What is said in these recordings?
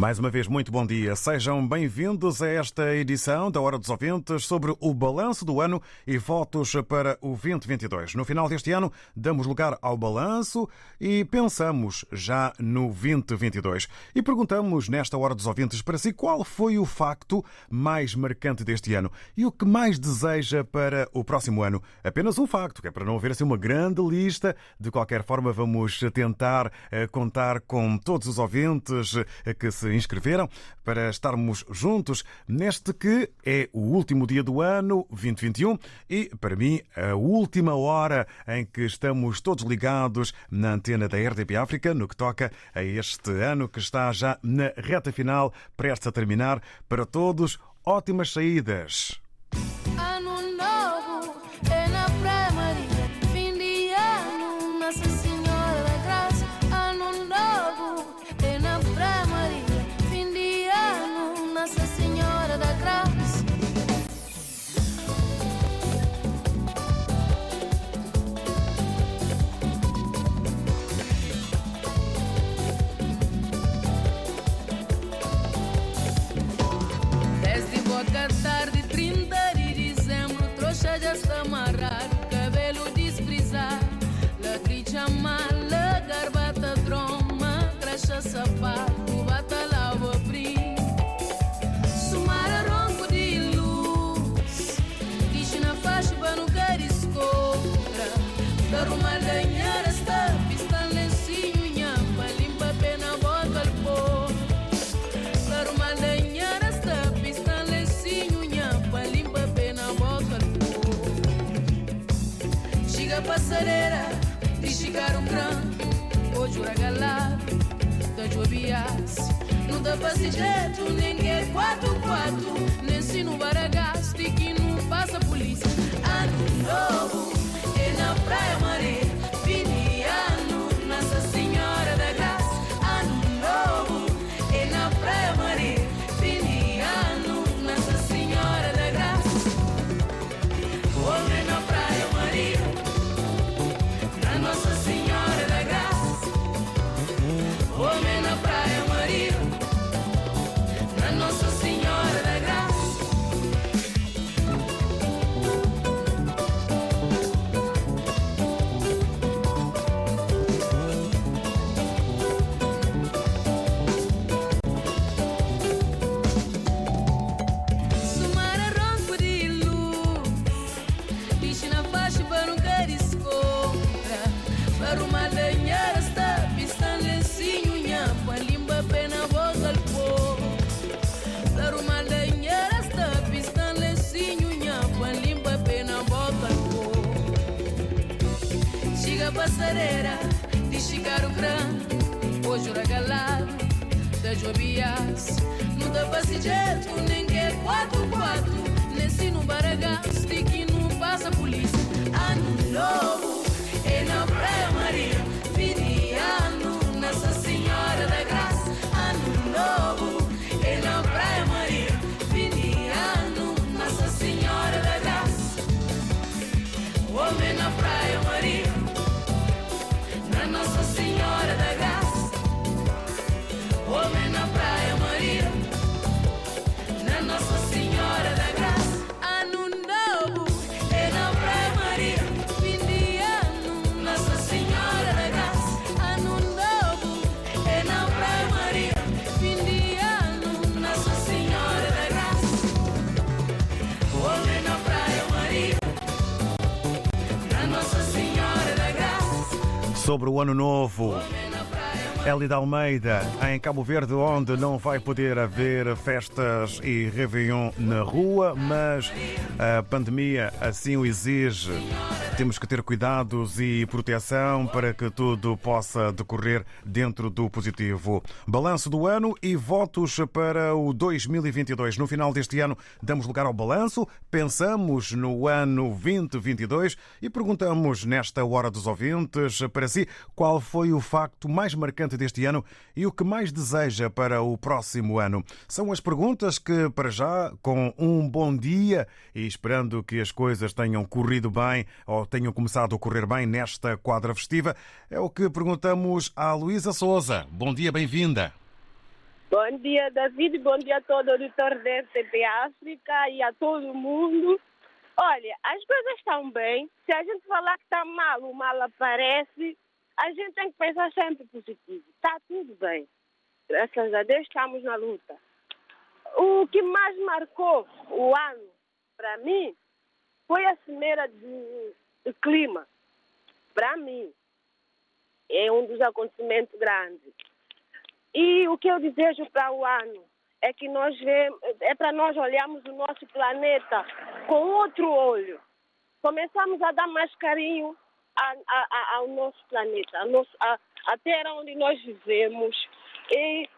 Mais uma vez, muito bom dia. Sejam bem-vindos a esta edição da Hora dos Ouvintes sobre o balanço do ano e votos para o 2022. No final deste ano, damos lugar ao balanço e pensamos já no 2022. E perguntamos nesta Hora dos Ouvintes para si qual foi o facto mais marcante deste ano e o que mais deseja para o próximo ano. Apenas um facto, que é para não haver assim uma grande lista. De qualquer forma, vamos tentar eh, contar com todos os ouvintes eh, que se inscreveram para estarmos juntos neste que é o último dia do ano 2021 e, para mim, a última hora em que estamos todos ligados na antena da RDP África no que toca a este ano que está já na reta final, prestes a terminar. Para todos, ótimas saídas. precious apart. Kubatala Não se jeito ninguém quatro quatro Nem se Passareira de o grande Hoje o regalado da Jobias Não dá pra se jeito, ninguém quatro quatro Nesse no baragaste que não passa polícia. Ano Sobre o ano novo. Elida Almeida, em Cabo Verde, onde não vai poder haver festas e Réveillon na rua, mas a pandemia assim o exige. Temos que ter cuidados e proteção para que tudo possa decorrer dentro do positivo. Balanço do ano e votos para o 2022. No final deste ano, damos lugar ao balanço, pensamos no ano 2022 e perguntamos nesta Hora dos Ouvintes para si qual foi o facto mais marcante deste ano e o que mais deseja para o próximo ano. São as perguntas que, para já, com um bom dia e esperando que as coisas tenham corrido bem ou tenham começado a correr bem nesta quadra festiva, é o que perguntamos à Luísa Souza. Bom dia, bem-vinda. Bom dia, David. Bom dia a todo o auditor da RTP África e a todo mundo. Olha, as coisas estão bem. Se a gente falar que está mal, o mal aparece a gente tem que pensar sempre positivo. Está tudo bem. Graças a Deus estamos na luta. O que mais marcou o ano para mim foi a cimeira de, de clima. Para mim, é um dos acontecimentos grandes. E o que eu desejo para o ano é que nós vemos, é para nós olharmos o nosso planeta com outro olho. Começamos a dar mais carinho a, a, ao nosso planeta, a, nosso, a, a terra onde nós vivemos. E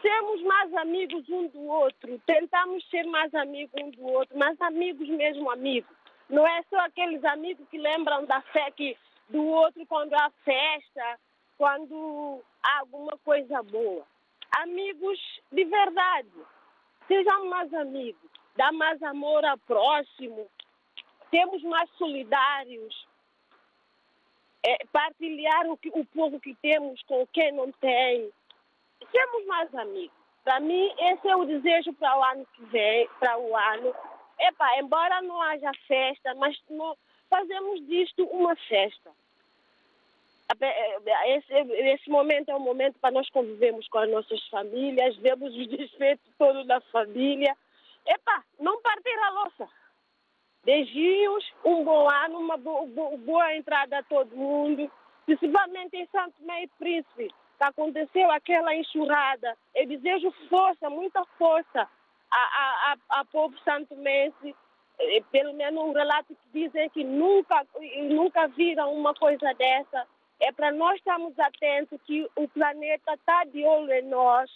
sermos mais amigos um do outro, tentamos ser mais amigos um do outro, mas amigos mesmo amigos. Não é só aqueles amigos que lembram da fé que, do outro quando há festa, quando há alguma coisa boa. Amigos de verdade. Sejam mais amigos. Dá mais amor ao próximo. Temos mais solidários é, partilhar o, que, o povo que temos com quem não tem. Sermos mais amigos. Para mim, esse é o desejo para o ano que vem, para o ano. Epa, embora não haja festa, mas não, fazemos disto uma festa. É, esse, esse momento é um momento para nós convivermos com as nossas famílias, vemos os desfeitos todos da família. Epa, não partir a louça. Beijinhos, um bom ano, uma boa, boa entrada a todo mundo, principalmente em Santo Meio Príncipe, que aconteceu aquela enxurrada. Eu desejo força, muita força a, a, a, a povo santomense, eh, pelo menos um relato que dizem que nunca, nunca viram uma coisa dessa. É para nós estarmos atentos que o planeta está de olho em nós.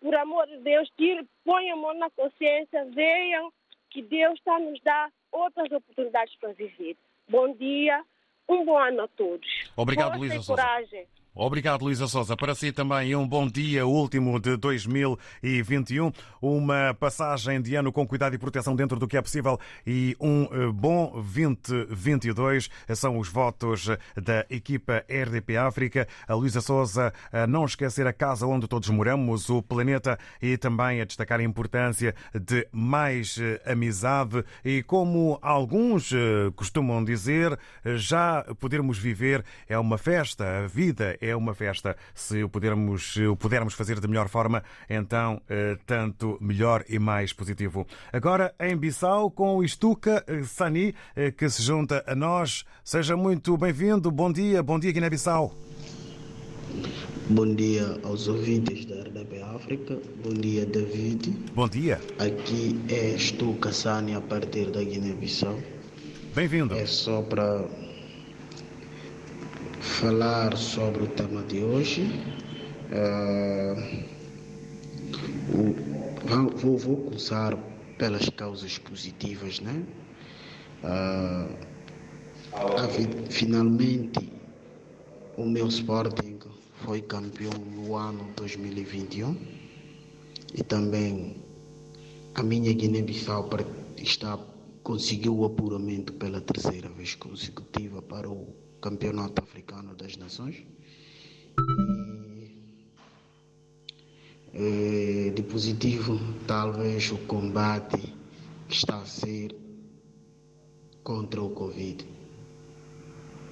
Por amor de Deus, tire, a mão na consciência, vejam que Deus está nos dar outras oportunidades para viver. Bom dia, um bom ano a todos. Obrigado, Força Luísa e coragem. Obrigado, Luísa Souza. Para si também um bom dia último de 2021, uma passagem de ano com cuidado e proteção dentro do que é possível e um eh, bom 2022 são os votos da equipa RDP África. A Luísa Souza a não esquecer a casa onde todos moramos, o planeta e também a destacar a importância de mais eh, amizade e como alguns eh, costumam dizer, já podermos viver é uma festa, a vida é uma festa. Se o pudermos, o pudermos fazer de melhor forma, então eh, tanto melhor e mais positivo. Agora em Bissau com o Estuca eh, Sani, eh, que se junta a nós. Seja muito bem-vindo. Bom dia, bom dia Guiné-Bissau. Bom dia aos ouvintes da RDP África. Bom dia, David. Bom dia. Aqui é Estuca Sani a partir da Guiné-Bissau. Bem-vindo. É só para falar sobre o tema de hoje. Uh, o, vou, vou, começar pelas causas positivas, né? Uh, finalmente, o meu Sporting foi campeão no ano 2021 e também a minha Guiné-Bissau está conseguiu o apuramento pela terceira vez consecutiva para o Campeonato Africano das Nações. E, de positivo, talvez o combate que está a ser contra o Covid.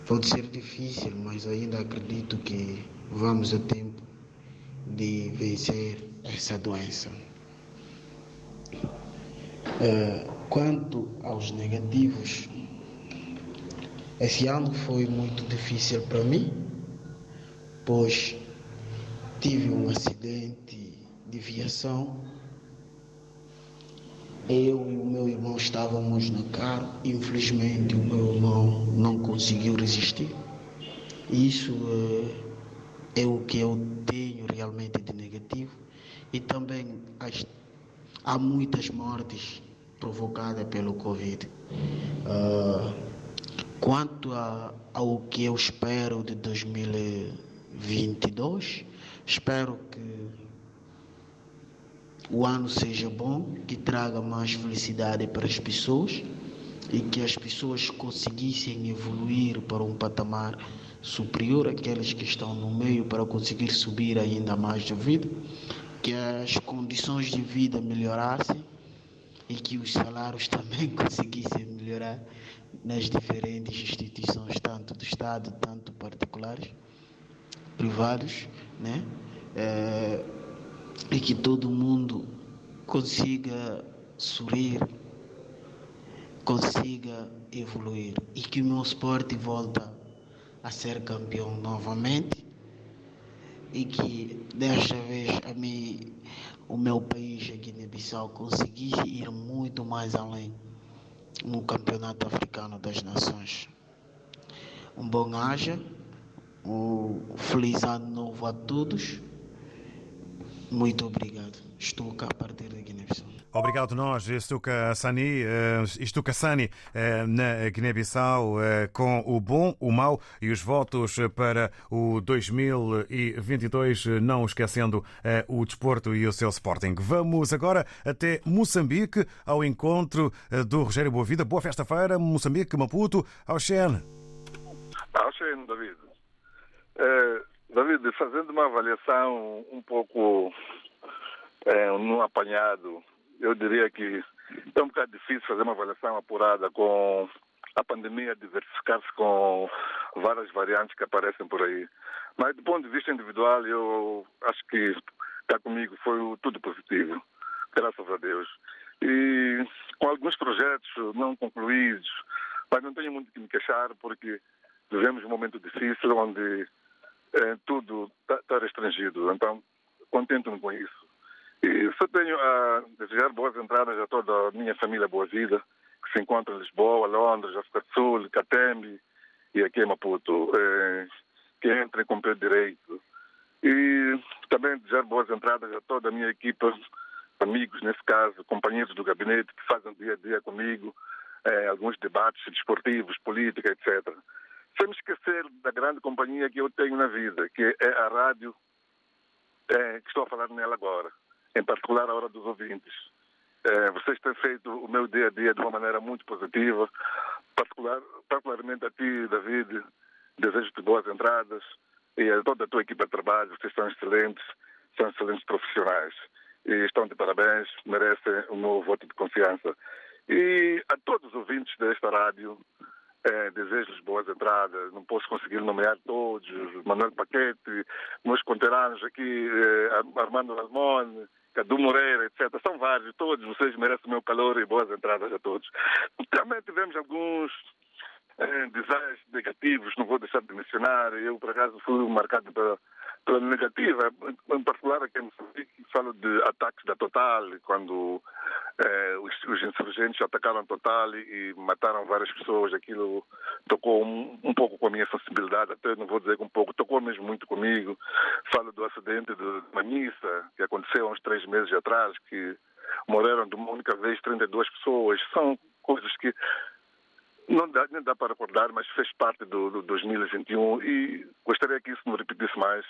Pode ser difícil, mas ainda acredito que vamos a tempo de vencer essa doença. Quanto aos negativos, esse ano foi muito difícil para mim, pois tive um acidente de viação. Eu e o meu irmão estávamos no carro. Infelizmente, o meu irmão não conseguiu resistir. Isso é, é o que eu tenho realmente de negativo. E também as, há muitas mortes provocadas pelo Covid. Uh, quanto a, ao que eu espero de 2022, espero que o ano seja bom, que traga mais felicidade para as pessoas e que as pessoas conseguissem evoluir para um patamar superior àqueles que estão no meio para conseguir subir ainda mais de vida, que as condições de vida melhorassem e que os salários também conseguissem melhorar nas diferentes instituições, tanto do Estado, tanto particulares, privados, né? É, e que todo mundo consiga sorrir, consiga evoluir. E que o meu esporte volta a ser campeão novamente. E que desta vez a mim, o meu país, a Guiné-Bissau, conseguisse ir muito mais além no Campeonato Africano das Nações. Um bom haja, um feliz ano novo a todos. Muito obrigado. Estou cá a partir da Guiné-Bissau. Obrigado nós, Stuka Sani, Stuka Sani na Guiné-Bissau, com o bom, o mau e os votos para o 2022, não esquecendo o desporto e o seu Sporting. Vamos agora até Moçambique, ao encontro do Rogério Boavida. Boa festa-feira, Moçambique, Maputo, ao Xen. Ao Xen, David. David, fazendo uma avaliação um pouco é, no apanhado, eu diria que é um bocado difícil fazer uma avaliação apurada com a pandemia diversificar-se com várias variantes que aparecem por aí. Mas do ponto de vista individual, eu acho que cá comigo foi tudo positivo, graças a Deus. E com alguns projetos não concluídos, mas não tenho muito que me queixar porque vivemos um momento difícil onde tudo está restringido. Então, contento-me com isso. E só tenho a desejar boas entradas a toda a minha família Boa Vida, que se encontra em Lisboa, Londres, África do Sul, Catembe e aqui em Maputo, é, que entrem com pé direito. E também desejar boas entradas a toda a minha equipa, amigos, nesse caso, companheiros do gabinete que fazem dia a dia comigo, é, alguns debates desportivos, política, etc sem esquecer da grande companhia que eu tenho na vida, que é a rádio, é, que estou a falar nela agora, em particular a hora dos ouvintes. É, vocês têm feito o meu dia a dia de uma maneira muito positiva, particular, particularmente a ti, David, desejo-te boas entradas e a toda a tua equipa de trabalho, vocês são excelentes, são excelentes profissionais e estão de parabéns, merecem o meu voto de confiança. E a todos os ouvintes desta rádio, é, desejo boas entradas, não posso conseguir nomear todos, Manuel Paquete, meus conterrâneos aqui, é, Armando Ramon, Cadu Moreira, etc. São vários, todos. Vocês merecem o meu calor e boas entradas a todos. Também tivemos alguns é, designs negativos, não vou deixar de mencionar, eu por acaso fui marcado pela, pela negativa, em particular aqui em Moçambique, falo de ataques da Total, quando eh, os, os, insurgentes atacaram Total e, e, mataram várias pessoas, aquilo tocou um, um, pouco com a minha sensibilidade, até não vou dizer que um pouco, tocou mesmo muito comigo. Falo do acidente de Manissa, que aconteceu há uns três meses atrás, que morreram de uma única vez 32 pessoas. São coisas que não dá, nem dá para recordar, mas fez parte do, do 2021 e gostaria que isso não repetisse mais.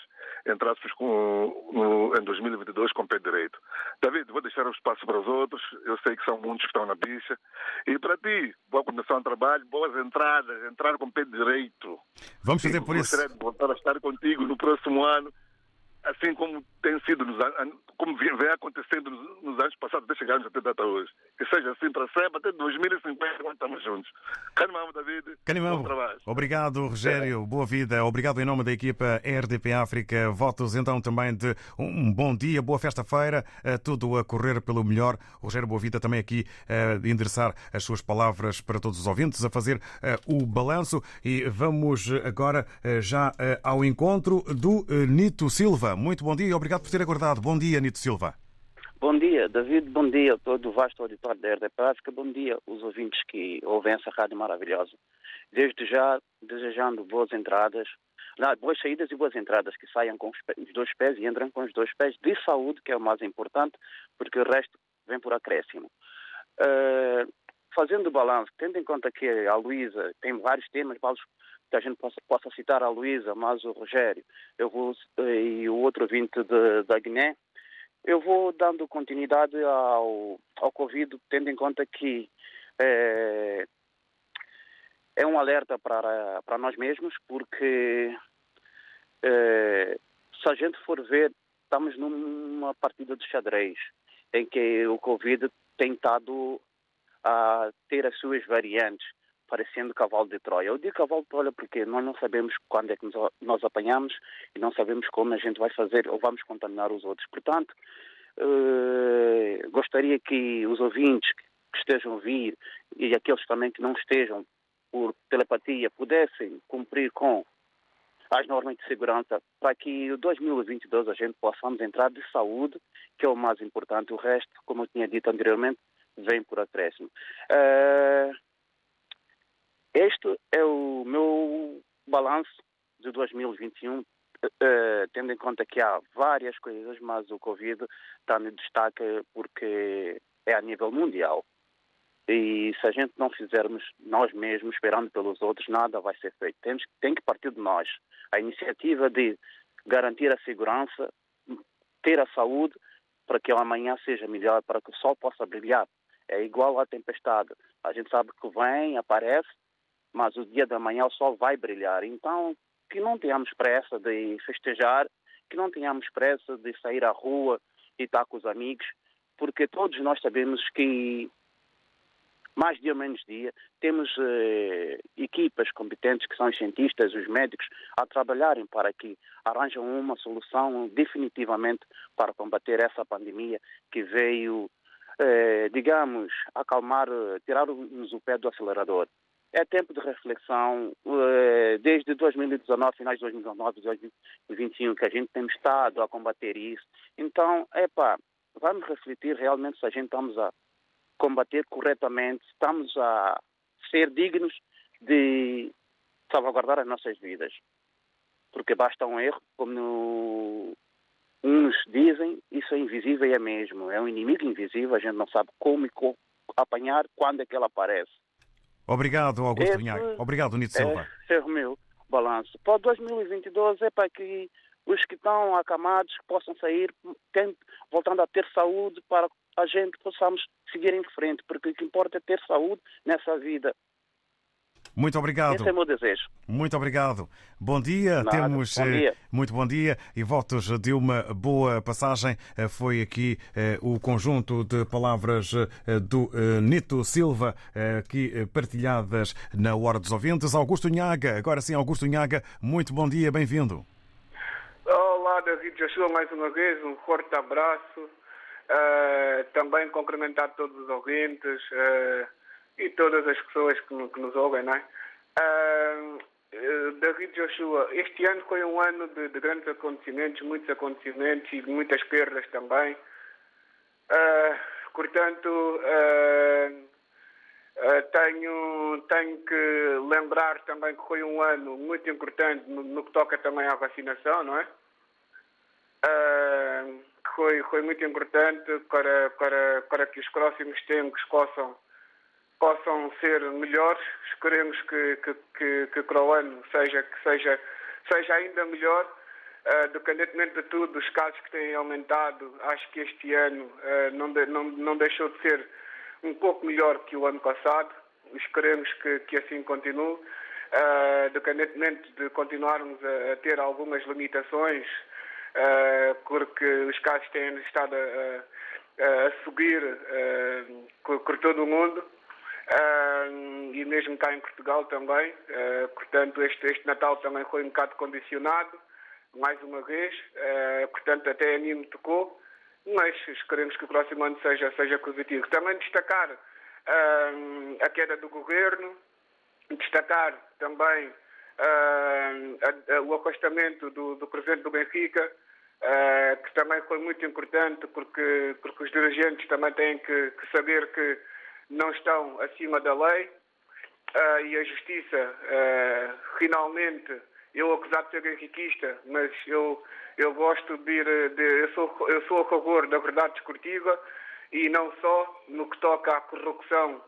Entrássemos com, no, em 2022 com o pé direito. David, vou deixar o espaço para os outros. Eu sei que são muitos que estão na bicha. E para ti, boa condição de trabalho, boas entradas, entrar com o pé direito. Vamos fazer e por isso. Gostaria de voltar a estar contigo no próximo ano assim como tem sido, nos, como vem acontecendo nos, nos, anos passados, até chegarmos até data hoje. Que seja assim para sempre, até 2050, quando estamos juntos. Canimamo, David. Canimamo. Obrigado, Rogério. É. Boa vida. Obrigado em nome da equipa RDP África. Votos então também de um bom dia, boa festa-feira, tudo a correr pelo melhor. Rogério Boa Vida também aqui a endereçar as suas palavras para todos os ouvintes, a fazer o balanço. E vamos agora já ao encontro do Nito Silva. Muito bom dia e obrigado por ter aguardado. Bom dia, Nito Silva. Bom dia, David. Bom dia a todo o vasto auditório da RDP África. Bom dia os ouvintes que ouvem essa rádio maravilhosa. Desde já, desejando boas entradas, não, boas saídas e boas entradas, que saiam com os dois pés e entram com os dois pés de saúde, que é o mais importante, porque o resto vem por acréscimo. Uh, fazendo o balanço, tendo em conta que a Luísa tem vários temas, que a gente possa, possa citar a Luísa, mas o Rogério eu vou, e o outro vinte da Guiné, eu vou dando continuidade ao, ao Covid, tendo em conta que é, é um alerta para, para nós mesmos, porque é, se a gente for ver, estamos numa partida de xadrez, em que o Covid tem estado a ter as suas variantes, parecendo cavalo de Troia. Eu digo cavalo de Troia porque nós não sabemos quando é que nós apanhamos e não sabemos como a gente vai fazer ou vamos contaminar os outros. Portanto, eh, gostaria que os ouvintes que estejam a ouvir e aqueles também que não estejam por telepatia pudessem cumprir com as normas de segurança para que em 2022 a gente possamos entrar de saúde, que é o mais importante. O resto, como eu tinha dito anteriormente, vem por acréscimo. Uh, este é o meu balanço de 2021, uh, eh, tendo em conta que há várias coisas, mas o Covid está no destaque porque é a nível mundial. E se a gente não fizermos nós mesmos, esperando pelos outros, nada vai ser feito. Temos, tem que partir de nós. A iniciativa de garantir a segurança, ter a saúde, para que o amanhã seja melhor, para que o sol possa brilhar é igual à tempestade. A gente sabe que vem, aparece, mas o dia da manhã o sol vai brilhar. Então, que não tenhamos pressa de festejar, que não tenhamos pressa de sair à rua e estar com os amigos, porque todos nós sabemos que mais dia menos dia, temos eh, equipas competentes que são os cientistas, os médicos, a trabalharem para que arranjam uma solução definitivamente para combater essa pandemia que veio eh, digamos, acalmar, tirar-nos o pé do acelerador. É tempo de reflexão, eh, desde 2019, finais de 2019, 2021, que a gente tem estado a combater isso. Então, é vamos refletir realmente se a gente estamos a combater corretamente, estamos a ser dignos de salvaguardar as nossas vidas. Porque basta um erro, como no, Uns dizem isso é invisível e é mesmo. É um inimigo invisível, a gente não sabe como apanhar, quando é que ele aparece. Obrigado, Augusto Esse, Obrigado, Nito Silva. Esse é o meu balanço. Para 2022 é para que os que estão acamados possam sair, voltando a ter saúde para a gente possamos seguir em frente, porque o que importa é ter saúde nessa vida. Muito obrigado. Esse é o meu desejo. Muito obrigado. Bom dia. Nada. Temos bom dia. Eh, muito bom dia e votos de uma boa passagem. Eh, foi aqui eh, o conjunto de palavras do Nito Silva, aqui partilhadas na Hora dos Ouvintes. Augusto Nhaga, agora sim, Augusto Nhaga, muito bom dia, bem-vindo. Olá, David Joshua, mais uma vez, um forte abraço. Uh, também cumprimentar todos os ouvintes. Uh, e todas as pessoas que, que nos ouvem, não é? Uh, David Joshua, este ano foi um ano de, de, grandes acontecimentos, muitos acontecimentos e muitas perdas também. Uh, portanto, uh, tenho, tenho que lembrar também que foi um ano muito importante no, no que toca também à vacinação, não é? foi, foi muito importante para, para, para que os próximos tempos possam possam ser melhores. Esperemos que, que, que, que para o ano seja, que seja, seja ainda melhor. Uh, independentemente de tudo, os casos que têm aumentado, acho que este ano uh, não, de, não, não deixou de ser um pouco melhor que o ano passado. Esperemos que, que assim continue. Uh, independentemente de continuarmos a, a ter algumas limitações, uh, porque os casos têm estado a, a, a subir por, todo o mundo, e mesmo cá em Portugal também. Uh, portanto, este, este Natal também foi um bocado condicionado, mais uma vez. Uh, portanto, até a mim me tocou, mas esperemos que o próximo ano seja, seja positivo. Também destacar a queda do governo, destacar também a, a, o afastamento do, do presidente do Benfica. uh, que também foi muito importante porque, porque os dirigentes também têm que, que saber que não estão acima da lei uh, e a justiça finalmente, eu apesar de ser henriquista, mas eu, eu gosto de ir, de, eu, sou, eu sou a favor da verdade desportiva e não só no que toca à corrupção,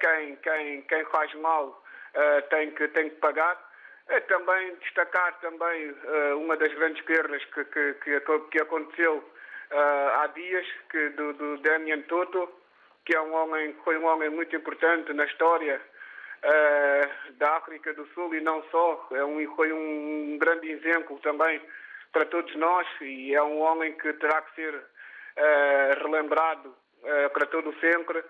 quem, quem, quem faz mal tem, que, tem que pagar, é também destacar também uh, uma das grandes perdas que, que, que, que aconteceu uh, há dias, que do, do Damian Toto, que é um homem, foi um homem muito importante na história uh, da África do Sul e não só, é um, foi um grande exemplo também para todos nós e é um homem que terá que ser relembrado para todo sempre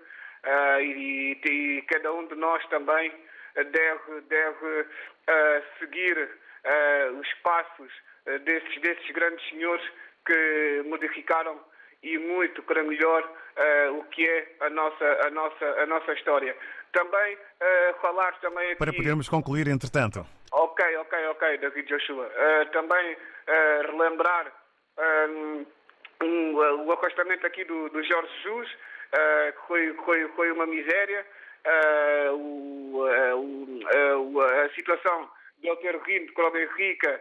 e, e cada um de nós também deve, deve uh, seguir uh, os passos uh, desses, desses grandes senhores que modificaram e muito para melhor o que é a nossa, a nossa, a nossa história. Também falar também aqui... Para podermos concluir, entretanto. Ok, ok, ok, David Joshua. também relembrar um, um, o afastamento aqui do, do Jorge Jesus, que foi, foi, foi uma miséria. Uh, o, uh, o, a situação de ele ter vindo com a Benfica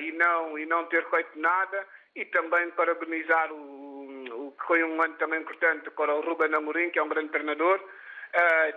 e, não, e não ter feito nada e também parabenizar o, o que foi um ano também importante para o Ruben Amorim, que é um grande treinador.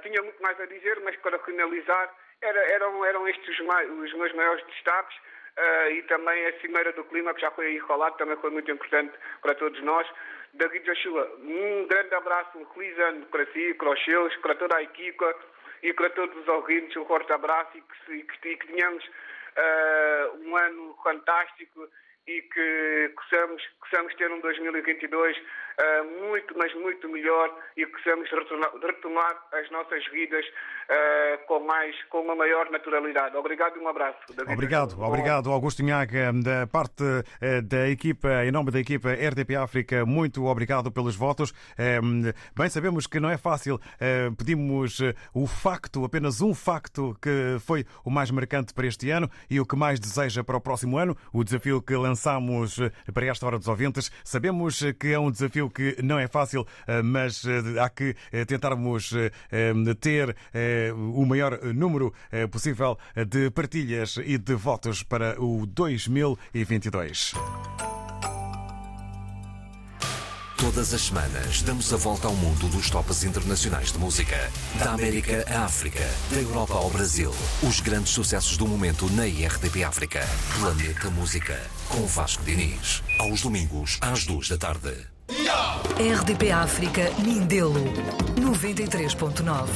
tinha muito mais a dizer, mas para finalizar, era, eram, eram estes os, meus maiores destaques. Uh, e também a Cimeira do Clima, que já foi aí falado, também foi muito importante para todos nós. David Joshua, um grande abraço, um feliz ano para si, para os seus, para toda a equipa e para todos os ouvintes, um forte abraço e que, que, que tenhamos uh, um ano fantástico e que possamos, possamos ter um 2022 uh, muito, mas muito melhor e que possamos retornar, retomar as nossas vidas uh, com, mais, com uma maior naturalidade. Obrigado e um abraço. David obrigado, obrigado Augusto Inhaga, da parte uh, da equipa, em nome da equipa RDP África, muito obrigado pelos votos. Bem, sabemos que não é fácil, pedimos o facto, apenas um facto que foi o mais marcante para este ano e o que mais deseja para o próximo ano, o desafio que lançamos eh, para esta hora dos ouvintes. Sabemos eh, que é um desafio que não é fácil, eh, mas há que tentarmos ter o maior número possível de partilhas e de votos para o 2022. Todas as semanas damos a volta ao mundo dos tops internacionais de música. Da América à África, da Europa ao Brasil. Os grandes sucessos do momento na IRTP África. Planeta Música. Com Vasco Diniz. Aos domingos, às duas da tarde. RDP África, Mindelo. 93.9.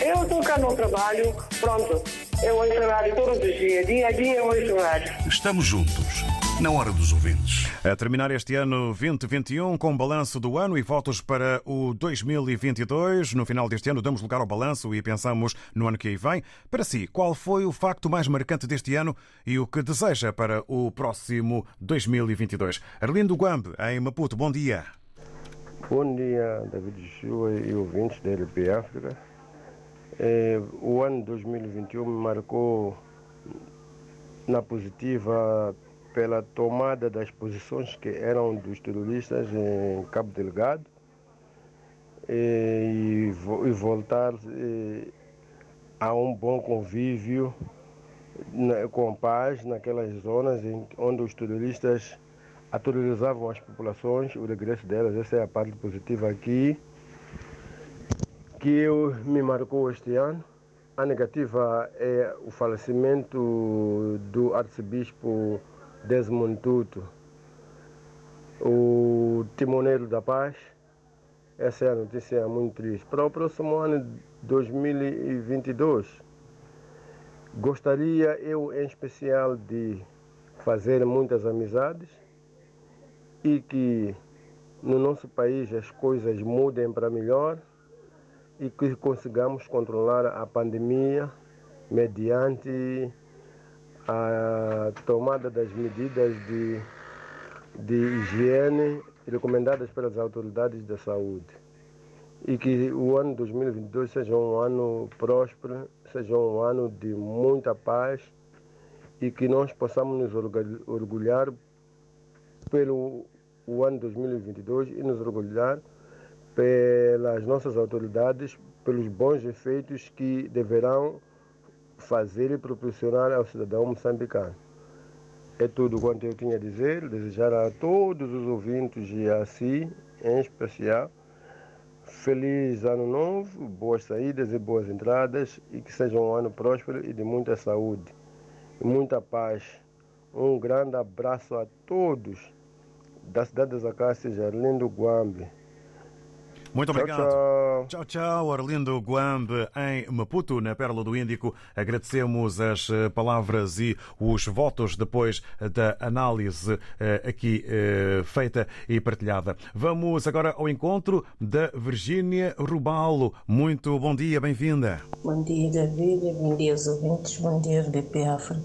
Eu estou cá no trabalho, pronto. Eu ouço rádio todos os dias, dia a dia eu ouço rádio. Estamos juntos na hora dos ouvintes. A terminar este ano 2021 com o balanço do ano e votos para o 2022. No final deste ano damos lugar ao balanço e pensamos no ano que aí vem. Para si, qual foi o facto mais marcante deste ano e o que deseja para o próximo 2022? Arlindo Guambe, em Maputo, bom dia. Bom dia, David Chua e ouvintes da LP África. É, o ano 2021 me marcou na positiva pela tomada das posições que eram dos terroristas em Cabo Delgado e, e voltar e, a um bom convívio com paz naquelas zonas em, onde os terroristas aterrorizavam as populações, o regresso delas, essa é a parte positiva aqui, que eu, me marcou este ano. A negativa é o falecimento do arcebispo Desmond Tutu, o timoneiro da paz. Essa é a notícia muito triste. Para o próximo ano 2022, gostaria eu em especial de fazer muitas amizades e que no nosso país as coisas mudem para melhor e que consigamos controlar a pandemia mediante a tomada das medidas de, de higiene recomendadas pelas autoridades da saúde. E que o ano 2022 seja um ano próspero, seja um ano de muita paz e que nós possamos nos orgulhar pelo o ano 2022 e nos orgulhar pelas nossas autoridades, pelos bons efeitos que deverão fazer e proporcionar ao cidadão moçambicano. É tudo quanto eu tinha a dizer, desejar a todos os ouvintes e a si, em especial, feliz ano novo, boas saídas e boas entradas e que seja um ano próspero e de muita saúde e muita paz. Um grande abraço a todos da cidade das Acácias, Arlindo Guambe. Muito Tchau, obrigado. tchau. Tchau, tchau, Arlindo Guambe, em Maputo, na Pérola do Índico. Agradecemos as eh, palavras e os votos depois da análise eh, aqui eh, feita e partilhada. Vamos agora ao encontro da Virgínia Rubalo. Muito bom dia, bem-vinda. Bom dia, David. Bom dia aos ouvintes. Bom dia, RDP África.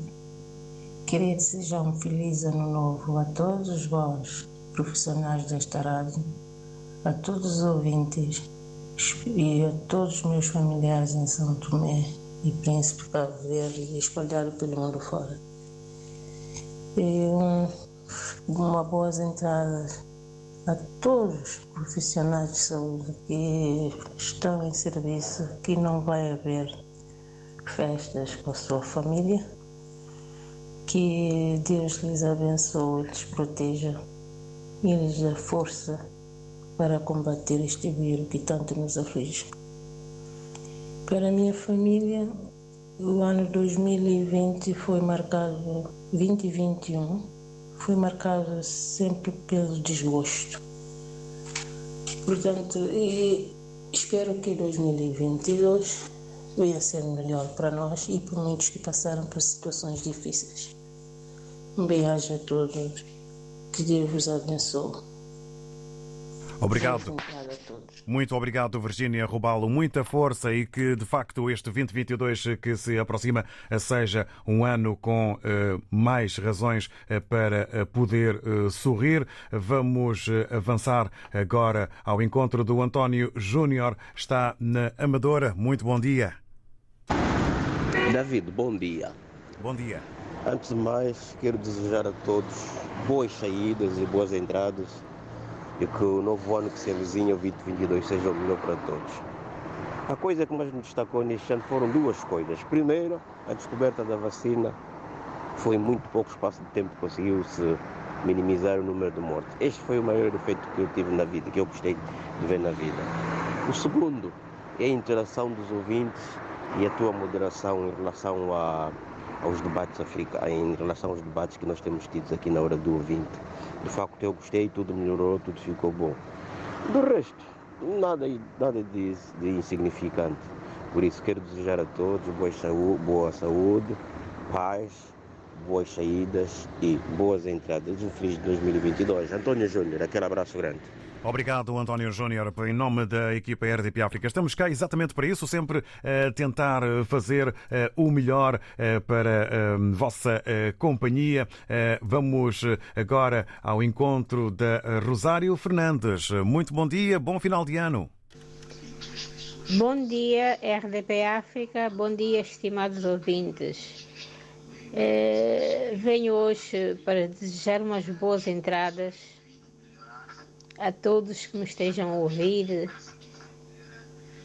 Queria desejar um feliz ano novo a todos vós, profissionais desta rádio, a todos os ouvintes e a todos os meus familiares em São Tomé e Príncipe Cabo Verde e espalhado pelo mundo fora. E um, uma boas entradas a todos os profissionais de saúde que estão em serviço, que não vai haver festas com a sua família. Que Deus lhes abençoe, lhes proteja e lhes dê força para combater este vírus que tanto nos aflige. Para a minha família, o ano 2020 foi marcado, 2021, foi marcado sempre pelo desgosto. Portanto, espero que 2022 venha a ser melhor para nós e para muitos que passaram por situações difíceis. Um beijo a todos, que Deus vos abençoe. Obrigado. Muito obrigado, Virgínia Rubalo. Muita força e que, de facto, este 2022 que se aproxima seja um ano com eh, mais razões eh, para eh, poder eh, sorrir. Vamos eh, avançar agora ao encontro do António Júnior. Está na Amadora. Muito bom dia. David, bom dia. Bom dia. Antes de mais, quero desejar a todos boas saídas e boas entradas e que o novo ano que se avizinha, o 2022, seja o melhor para todos. A coisa que mais me destacou neste ano foram duas coisas. Primeiro, a descoberta da vacina foi muito pouco espaço de tempo conseguiu-se minimizar o número de mortes. Este foi o maior efeito que eu tive na vida, que eu gostei de ver na vida. O segundo é a interação dos ouvintes e a tua moderação em relação a, aos debates africanos, em relação aos debates que nós temos tido aqui na hora do ouvinte. De facto, eu gostei, tudo melhorou, tudo ficou bom. Do resto, nada, nada de, de insignificante. Por isso, quero desejar a todos boa saúde, boa saúde, paz, boas saídas e boas entradas. Um feliz 2022. António Júnior, aquele abraço grande. Obrigado, António Júnior, em nome da equipa RDP África. Estamos cá exatamente para isso, sempre a tentar fazer o melhor para a vossa companhia. Vamos agora ao encontro da Rosário Fernandes. Muito bom dia, bom final de ano. Bom dia, RDP África. Bom dia, estimados ouvintes. Eh, venho hoje para desejar umas boas entradas a todos que me estejam a ouvir.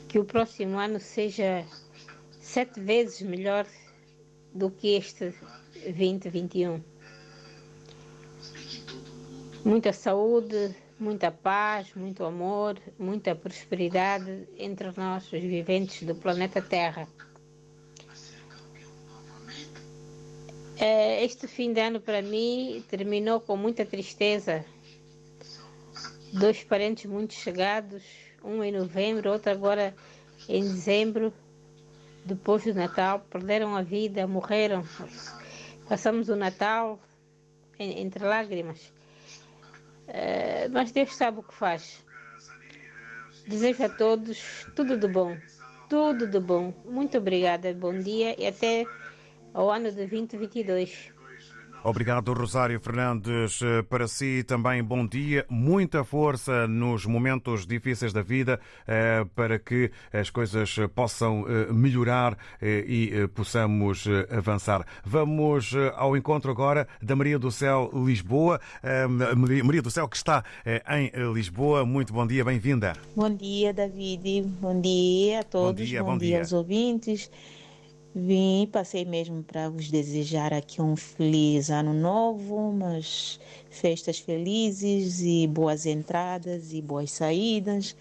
Que o próximo ano seja sete vezes melhor do que este 2021. Muita saúde, muita paz, muito amor, muita prosperidade entre nós, os viventes do planeta Terra. Eh, Este fim de ano para mim terminou com muita tristeza. Dois parentes muito chegados, um em novembro, outro agora em dezembro, depois do Natal, perderam a vida, morreram. Passamos o Natal en- entre lágrimas. Eh, Mas Deus sabe o que faz. Desejo a todos tudo de bom. Tudo de bom. Muito obrigada. Bom dia e até ao ano de 2022. Obrigado, Rosário Fernandes. Para si também bom dia, muita força nos momentos difíceis da vida eh, para que as coisas possam eh, melhorar eh, e possamos avançar. Vamos ao encontro agora da Maria do Céu Lisboa. Maria do Céu que está em Lisboa. Muito bom dia, bem-vinda. Bom dia, David. Bom dia a todos. Bom dia, bom bom dia dia. aos ouvintes. Vim, passei mesmo para vos desejar aqui um feliz ano novo, mas festas felizes e boas entradas e boas saídas.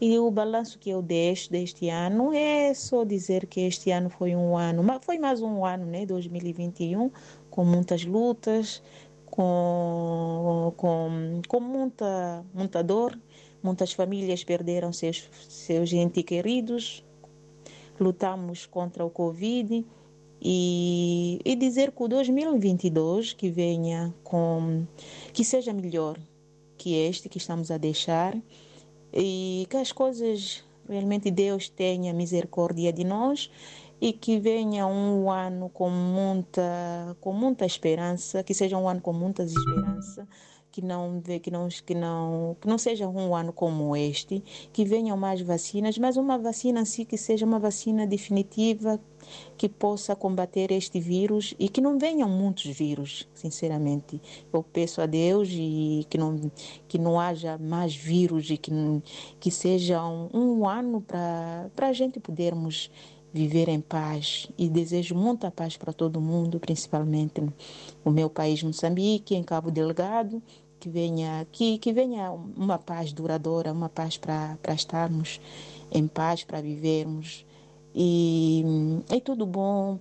E o balanço que eu deixo deste ano é só dizer que este ano foi um ano, foi mais um ano, né, 2021, com muitas lutas, com, com, com muita, muita dor. Muitas famílias perderam seus, seus entes queridos, lutamos contra o Covid e, e dizer que o 2022 que venha com que seja melhor que este que estamos a deixar e que as coisas realmente Deus tenha misericórdia de nós e que venha um ano com muita com muita esperança, que seja um ano com muita esperança que não que não que não que não seja um ano como este, que venham mais vacinas, mas uma vacina assim que seja uma vacina definitiva que possa combater este vírus e que não venham muitos vírus, sinceramente. Eu peço a Deus e que não que não haja mais vírus e que que seja um, um ano para para a gente podermos viver em paz. E desejo muita paz para todo mundo, principalmente no meu país Moçambique, em Cabo Delgado, que venha que, que venha uma paz duradoura, uma paz para estarmos em paz, para vivermos. E é tudo bom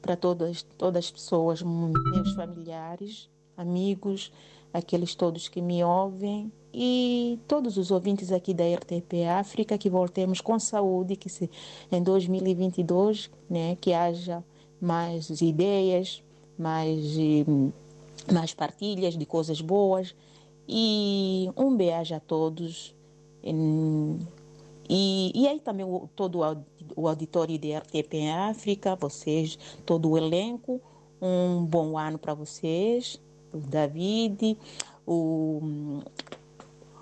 para todas todas as pessoas, meus familiares, amigos, aqueles todos que me ouvem. E todos os ouvintes aqui da RTP África que voltemos com saúde, que se, em 2022, né, que haja mais ideias, mais, mais partilhas de coisas boas. E um beijo a todos. E, e aí também o, todo o auditório de RTP África, vocês, todo o elenco, um bom ano para vocês, o David, o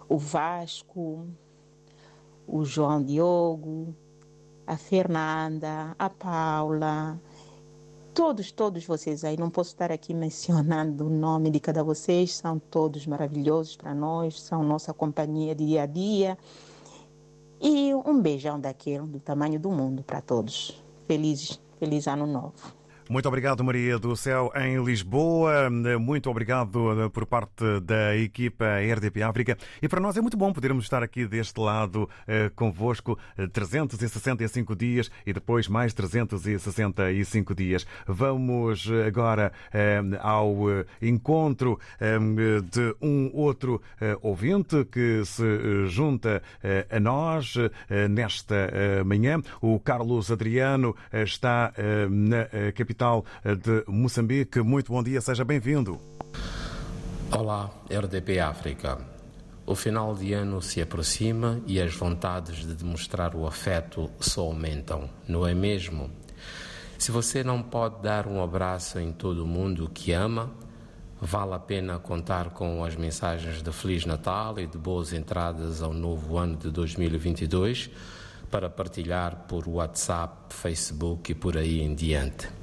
o Vasco, o João Diogo, a Fernanda, a Paula, todos, todos vocês aí. Não posso estar aqui mencionando o nome de cada vocês, são todos maravilhosos para nós, são nossa companhia de dia a dia. E um beijão daquele, do tamanho do mundo para todos. Feliz, feliz ano novo. Muito obrigado, Maria do Céu, em Lisboa. Muito obrigado eh, por parte da equipa RDP África. E para nós é muito bom podermos estar aqui deste lado eh, convosco 365 dias e depois mais 365 dias. Vamos agora eh, ao encontro de um outro ouvinte que se junta a nós nesta manhã. O Carlos Adriano está na capital capital de Moçambique. Muito bom dia, seja bem-vindo. Olá, RDP África. O final de ano se aproxima e as vontades de demonstrar o afeto só aumentam, não é mesmo? Se você não pode dar um abraço em todo o mundo que ama, vale a pena contar com as mensagens de Feliz Natal e de boas entradas ao novo ano de 2022 para partilhar por WhatsApp, Facebook e por aí em diante.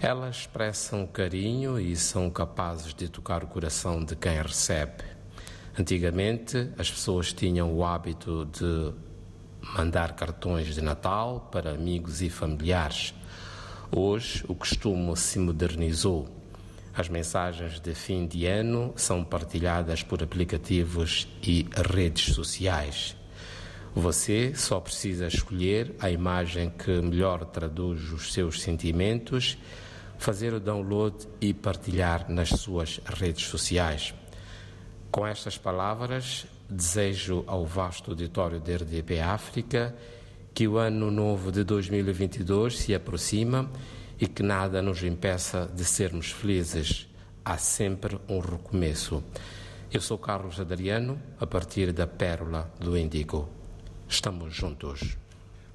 Elas expressam carinho e são capazes de tocar o coração de quem recebe. Antigamente, as pessoas tinham o hábito de mandar cartões de Natal para amigos e familiares. Hoje, o costume se modernizou. As mensagens de fim de ano são partilhadas por aplicativos e redes sociais. Você só precisa escolher a imagem que melhor traduz os seus sentimentos fazer o download e partilhar nas suas redes sociais. Com estas palavras, desejo ao vasto auditório da RDP África que o ano novo de 2022 se aproxima e que nada nos impeça de sermos felizes. Há sempre um recomeço. Eu sou Carlos Adriano, a partir da Pérola do Índico. Estamos juntos.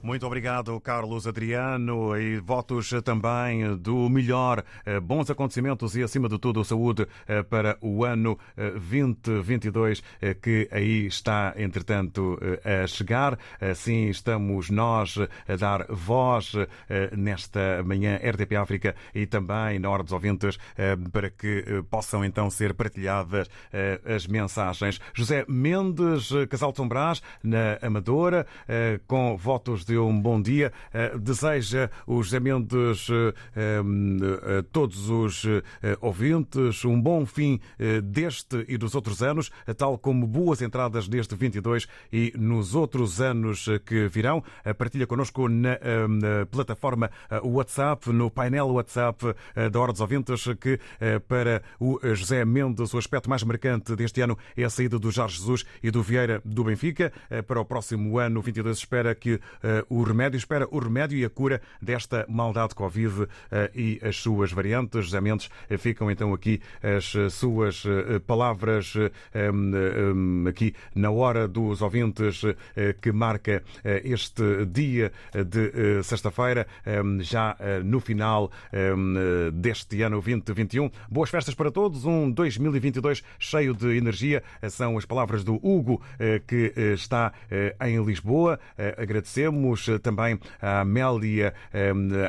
Muito obrigado, Carlos Adriano, e votos também do melhor, eh, bons acontecimentos e, acima de tudo, saúde eh, para o ano 2022 eh, que aí está, entretanto, a chegar. Assim estamos nós a dar voz nesta manhã RDP África e também na Hora dos Ouvintes para que possam então ser partilhadas as mensagens. José Mendes, Casal de São Brás, na Amadora, com votos de um bom dia. Eh, deseja o José Mendes a todos os eh, ouvintes um bom fim eh, deste e dos outros anos, tal como boas entradas neste 22 e nos outros anos que virão. Partilha connosco na, na plataforma WhatsApp, no painel WhatsApp da Hora dos Ouvintes, que para o José Mendes o aspecto mais marcante deste ano é a saída do Jorge Jesus e do Vieira do Benfica. Para o próximo ano, 22, espera que o remédio, espera o remédio e a cura desta maldade Covid eh, e as suas variantes. José Mendes, eh, ficam então aqui as eh, suas palavras aqui na hora dos ouvintes que marca este dia de sexta-feira, já no final deste ano 2021. Boas festas para todos, um 2022 cheio de energia. São as palavras do Hugo que está em Lisboa. Agradecemos Temos também a Amélia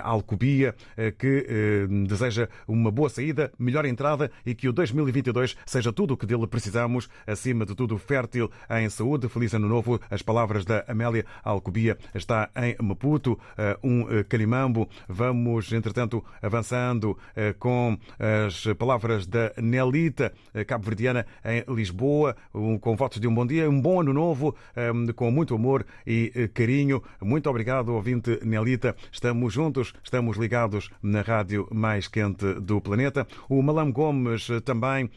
Alcobia, eh, que eh, deseja uma boa saída, melhor entrada e que o 2022 seja tudo o que dele precisamos, acima de tudo fértil em saúde. Feliz Ano Novo. As palavras da Amélia Alcobia está em Maputo, eh, um calimambo. Vamos, entretanto, avançando com as palavras da Nelita, cabo-verdiana, em Lisboa, com votos de um bom dia, um bom ano novo, com muito amor e carinho. Muito muito obrigado, ouvinte Nelita. Estamos juntos, estamos ligados na rádio mais quente do planeta. O Malam Gomes também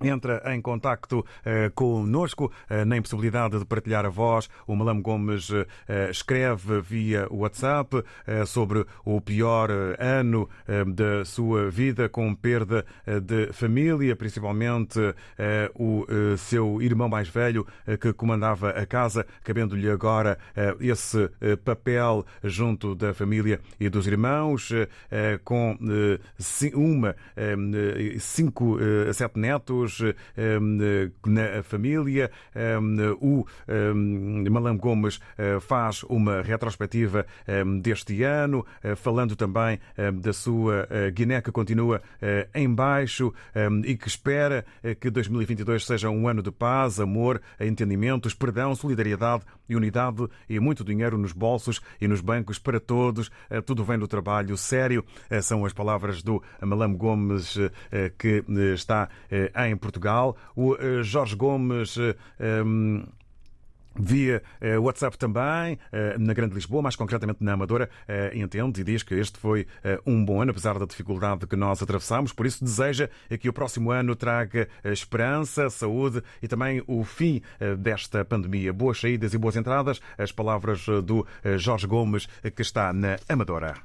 entra em contacto uh, conosco, uh, na impossibilidade de partilhar a voz. O Malam Gomes uh, escreve via WhatsApp uh, sobre o pior ano da sua vida, com perda de família, principalmente o seu irmão mais velho que comandava a casa, cabendo-lhe agora esse papel junto da família e dos irmãos, com uma, cinco sete netos Ehm, na família. Ehm, o ehm, Malam Gomes eh, faz uma retrospectiva deste ano, eh, falando também da sua eh, Guiné que continua em baixo e que espera que 2022 seja um ano de paz, amor, entendimentos, perdão, solidariedade e unidade e muito dinheiro nos bolsos e nos bancos para todos. Tudo vem do trabalho sério. São as palavras do Malam Gomes que está em Portugal. O eh, Jorge Gomes. Eh, Via eh, WhatsApp também, na Grande Lisboa, mais concretamente na Amadora, entende e diz que este foi um bom ano, apesar da dificuldade que nós atravessamos. Por isso, deseja que o próximo ano traga esperança, saúde e também o fim desta pandemia. Boas saídas e boas entradas. As palavras do Jorge Gomes, que está na Amadora.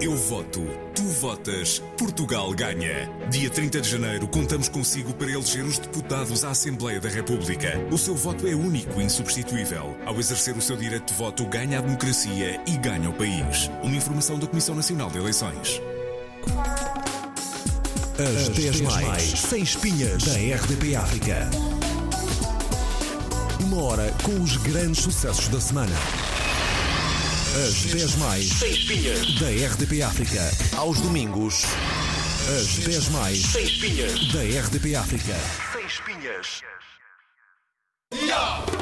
Eu voto, tu votas, Portugal ganha. Dia 30 de janeiro contamos consigo para eleger os deputados à Assembleia da República. O seu voto é único e insubstituível. Ao exercer o seu direito de voto, ganha a democracia e ganha o país. Uma informação da Comissão Nacional de Eleições. As 10 mais, sem espinhas da RDP África. Uma hora com os grandes sucessos da semana. As 10 mais da RDP África. Aos domingos. As 10 mais da RDP África. Sem espinhas.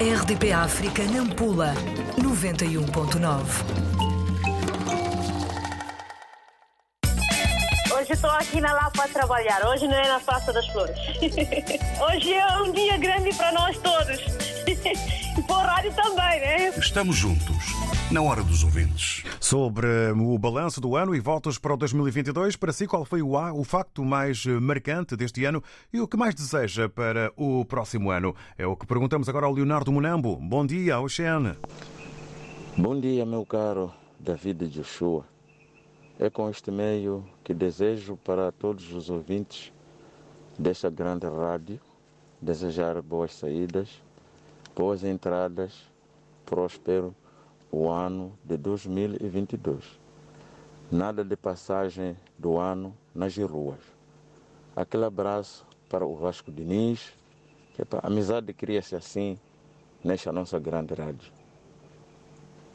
RDP África Nampula 91.9 Hoje estou aqui na Lapa a trabalhar. Hoje não é na Praça das Flores. Hoje é um dia grande para nós todos. E para o rádio também, né? Estamos juntos na hora dos ouvintes. Sobre o balanço do ano e votos para o 2022, para si, qual foi o, o facto mais marcante deste ano e o que mais deseja para o próximo ano? É o que perguntamos agora ao Leonardo Munambo. Bom dia, Oceane. Bom dia, meu caro David Joshua. É com este meio que desejo para todos os ouvintes desta grande rádio desejar boas saídas, boas entradas próspero o ano de 2022. Nada de passagem do ano nas ruas. Aquele abraço para o Vasco Diniz, que a amizade cria-se assim nesta nossa grande rádio.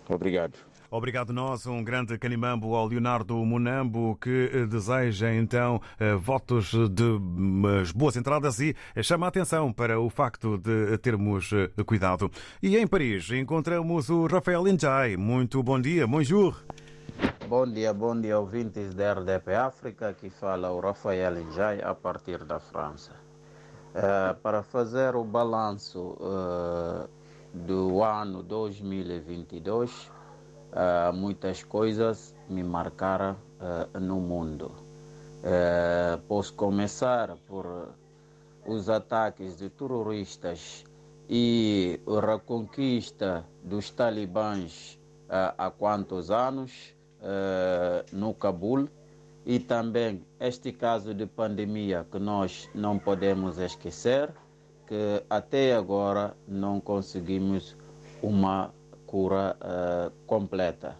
Obrigado. Obrigado nós, um grande canimambo ao Leonardo Munambo que deseja então votos de boas entradas e chama a atenção para o facto de termos cuidado. E em Paris encontramos o Rafael Injai. Muito bom dia, bonjour. Bom dia, bom dia, ouvintes da RDP África. Aqui fala o Rafael Injai a partir da França. Uh, para fazer o balanço uh, do ano 2022, Uh, muitas coisas me marcaram uh, no mundo. Uh, posso começar por os ataques de terroristas e a reconquista dos talibãs há quantos anos no Cabul e também este caso de pandemia que nós não podemos esquecer que até agora não conseguimos uma cura uh, completa.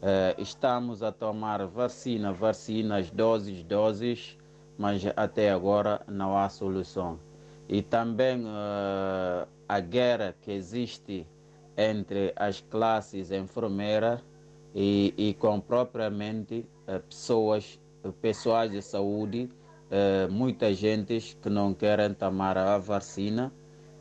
Uh, estamos a tomar vacina, vacinas, doses, doses, mas até agora não há solução. E também uh, a guerra que existe entre as classes enfermeiras e, e com propriamente pessoas, pessoais de saúde, muita gente que não querem tomar a vacina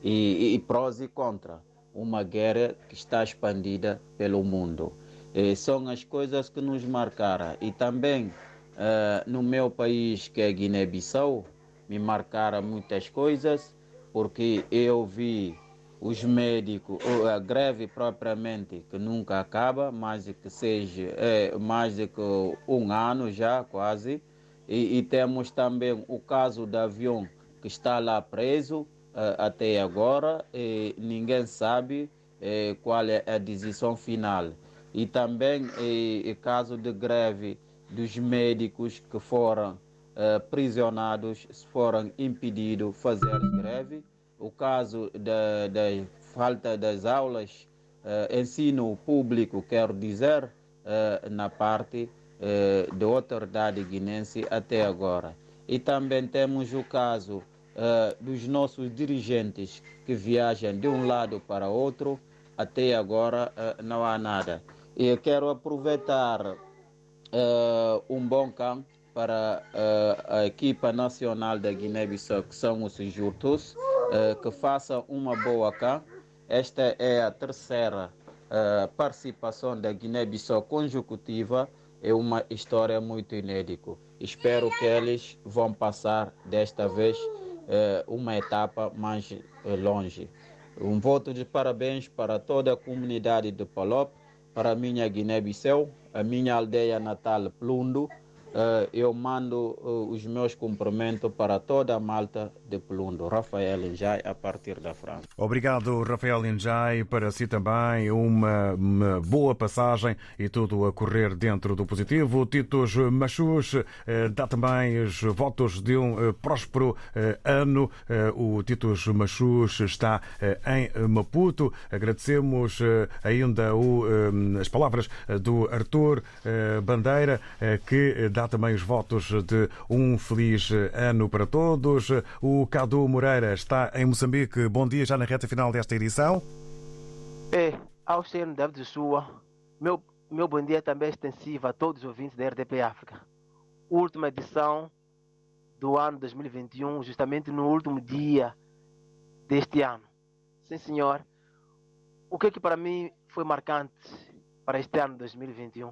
e, e prós e contras uma guerra que está expandida pelo mundo. E são as coisas que nos marcaram. E também uh, no meu país, que é Guiné-Bissau, me marcaram muitas coisas, porque eu vi os médicos, a greve propriamente, que nunca acaba, mais que seja é, mais de que um ano já quase. E, e temos também o caso do avião que está lá preso, até agora e ninguém sabe eh, qual é a decisão final. E também o caso de greve dos médicos que foram eh, prisionados, foram impedidos de fazer greve. O caso da, da falta das aulas, eh, ensino público, quero dizer, na parte da autoridade guinense até agora. E também temos o caso uh, dos nossos dirigentes que viajam de um lado para outro, até agora uh, não há nada. E eu quero aproveitar uh, um bom campo para a equipa nacional da Guiné-Bissau, que são os Jutos, que façam uma boa cá. Esta é a terceira participação da Guiné-Bissau consecutiva. É uma história muito inédita. Espero que eles vão passar desta vez uma etapa mais longe. Um voto de parabéns para toda a comunidade de Palop, para a minha Guiné-Bissau, a minha aldeia natal Plundo. Eu mando os meus cumprimentos para toda a malta de Plundo. Rafael Injai, a partir da França. Obrigado, Rafael Injai. Para si também uma, uma boa passagem e tudo a correr dentro do positivo. Titos Machus dá também os votos de um próspero ano. O Titos Machus está em Maputo. Agradecemos ainda o, as palavras do Arthur Bandeira, que dá também os votos de um feliz ano para todos. O Cadu Moreira está em Moçambique. Bom dia, já na reta final desta edição. É, ao ser David Sua, meu, meu bom dia também é extensivo a todos os ouvintes da RDP África. Última edição do ano 2021, justamente no último dia deste ano. Sim, senhor. O que, é que para mim foi marcante para este ano 2021?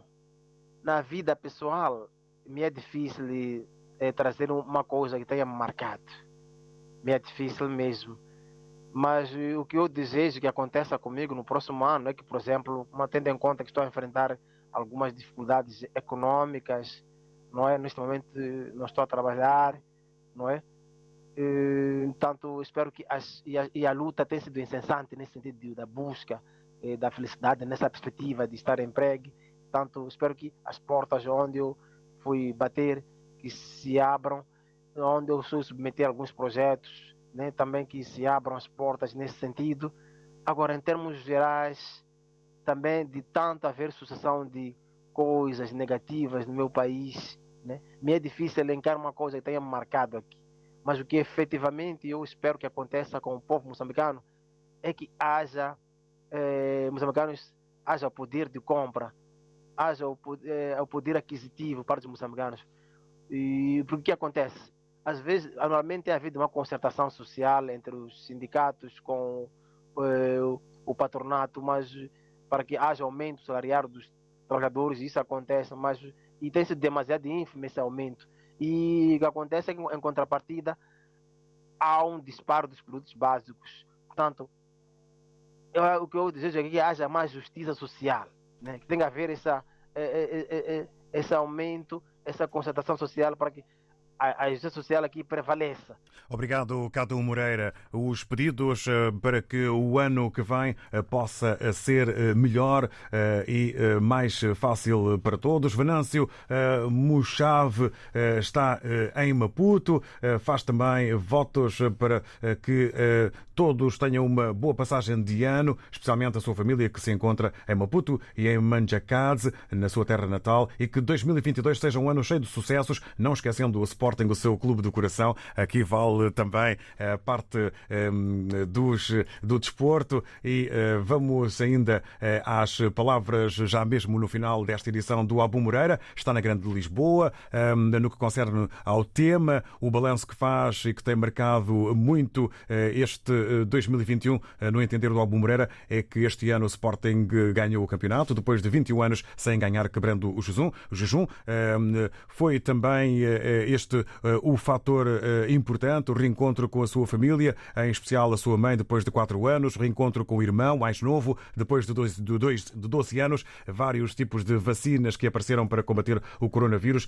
Na vida pessoal, me é difícil é, trazer uma coisa que tenha marcado. Me é difícil mesmo. Mas o que eu desejo que aconteça comigo no próximo ano é que, por exemplo, tendo em conta que estou a enfrentar algumas dificuldades econômicas, não é? Neste momento não estou a trabalhar, não é? E, tanto espero que as, e, a, e a luta tenha sido incessante nesse sentido de, da busca eh, da felicidade nessa perspectiva de estar em emprego. Tanto espero que as portas onde eu fui bater que se abram, onde eu sou submeter alguns projetos, né, também que se abram as portas nesse sentido. Agora, em termos gerais, também de tanto haver sucessão de coisas negativas no meu país, né? me é difícil elencar uma coisa que tenha marcado aqui. Mas o que efetivamente eu espero que aconteça com o povo moçambicano é que haja eh, moçambicanos haja poder de compra, haja o, eh, o poder aquisitivo para os moçambicanos. E porque que acontece? Às vezes, anualmente tem havido uma concertação social entre os sindicatos com eh, o patronato, mas para que haja aumento salarial dos trabalhadores, isso acontece, mas e tem sido demasiado ínfimo esse aumento. E o que acontece é que, em contrapartida, há um disparo dos produtos básicos. Portanto, eu, o que eu desejo é que haja mais justiça social, né? que tenha a ver essa, esse aumento, essa concentração social para que a, justiça social aqui prevaleça. Obrigado, Cado Moreira. Os pedidos eh, para que o ano que vem eh, possa eh, ser melhor e mais fácil para todos. Venâncio Muxave está em Maputo, faz também votos para que todos tenham uma boa passagem de ano, especialmente a sua família que se encontra em Maputo e em Manjacadze, na sua terra natal, e que 2022 seja um ano cheio de sucessos, não esquecendo o Sporting, o seu clube do coração. Aqui vale também a parte um, dos, do desporto e uh, vamos ainda uh, às palavras já mesmo no final desta edição do Abu Moreira. Está na Grande Lisboa, um, no que concerne ao tema, o balanço que faz e que tem marcado muito este 2021, eh, no entender do Albu Moreira, é que este ano o Sporting ganhou o campeonato, depois de 21 anos sem ganhar, quebrando o jejum. O jejum ehm, foi também eh, este eh, o fator importante, o reencontro com a sua família, em especial a sua mãe, depois de 4 anos, reencontro com o irmão mais novo, depois de 12, de 12 anos, vários tipos de vacinas que apareceram para combater o coronavírus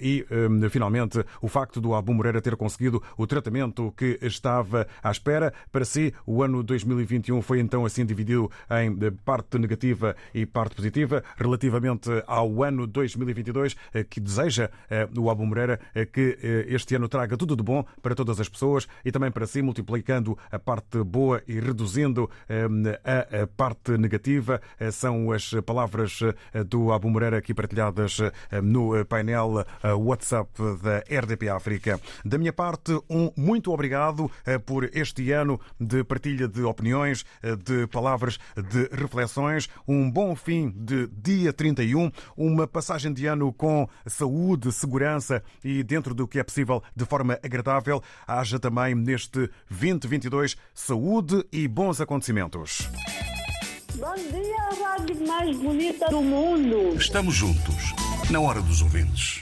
e, ehm, finalmente, o facto do Abu Moreira ter conseguido o tratamento que estava à espera para si. O ano 2021 foi então assim dividido em parte negativa e parte positiva. Relativamente ao ano 2022, eh, que deseja eh, o Albo Moreira eh, que este ano traga tudo de bom para todas as pessoas e também para si, multiplicando a parte boa e reduzindo a parte negativa. São as palavras do Albo Moreira aqui partilhadas no painel WhatsApp da RDP África. Da minha parte, um muito obrigado por este ano de partilha de opiniões, eh, de palavras, de reflexões. Um bom fim de dia 31, uma passagem de ano com saúde, segurança e dentro do que é possível de forma agradável. Haja também neste 2022 saúde e bons acontecimentos. Bom dia, a rádio mais bonita do mundo. Estamos juntos, na hora dos ouvintes.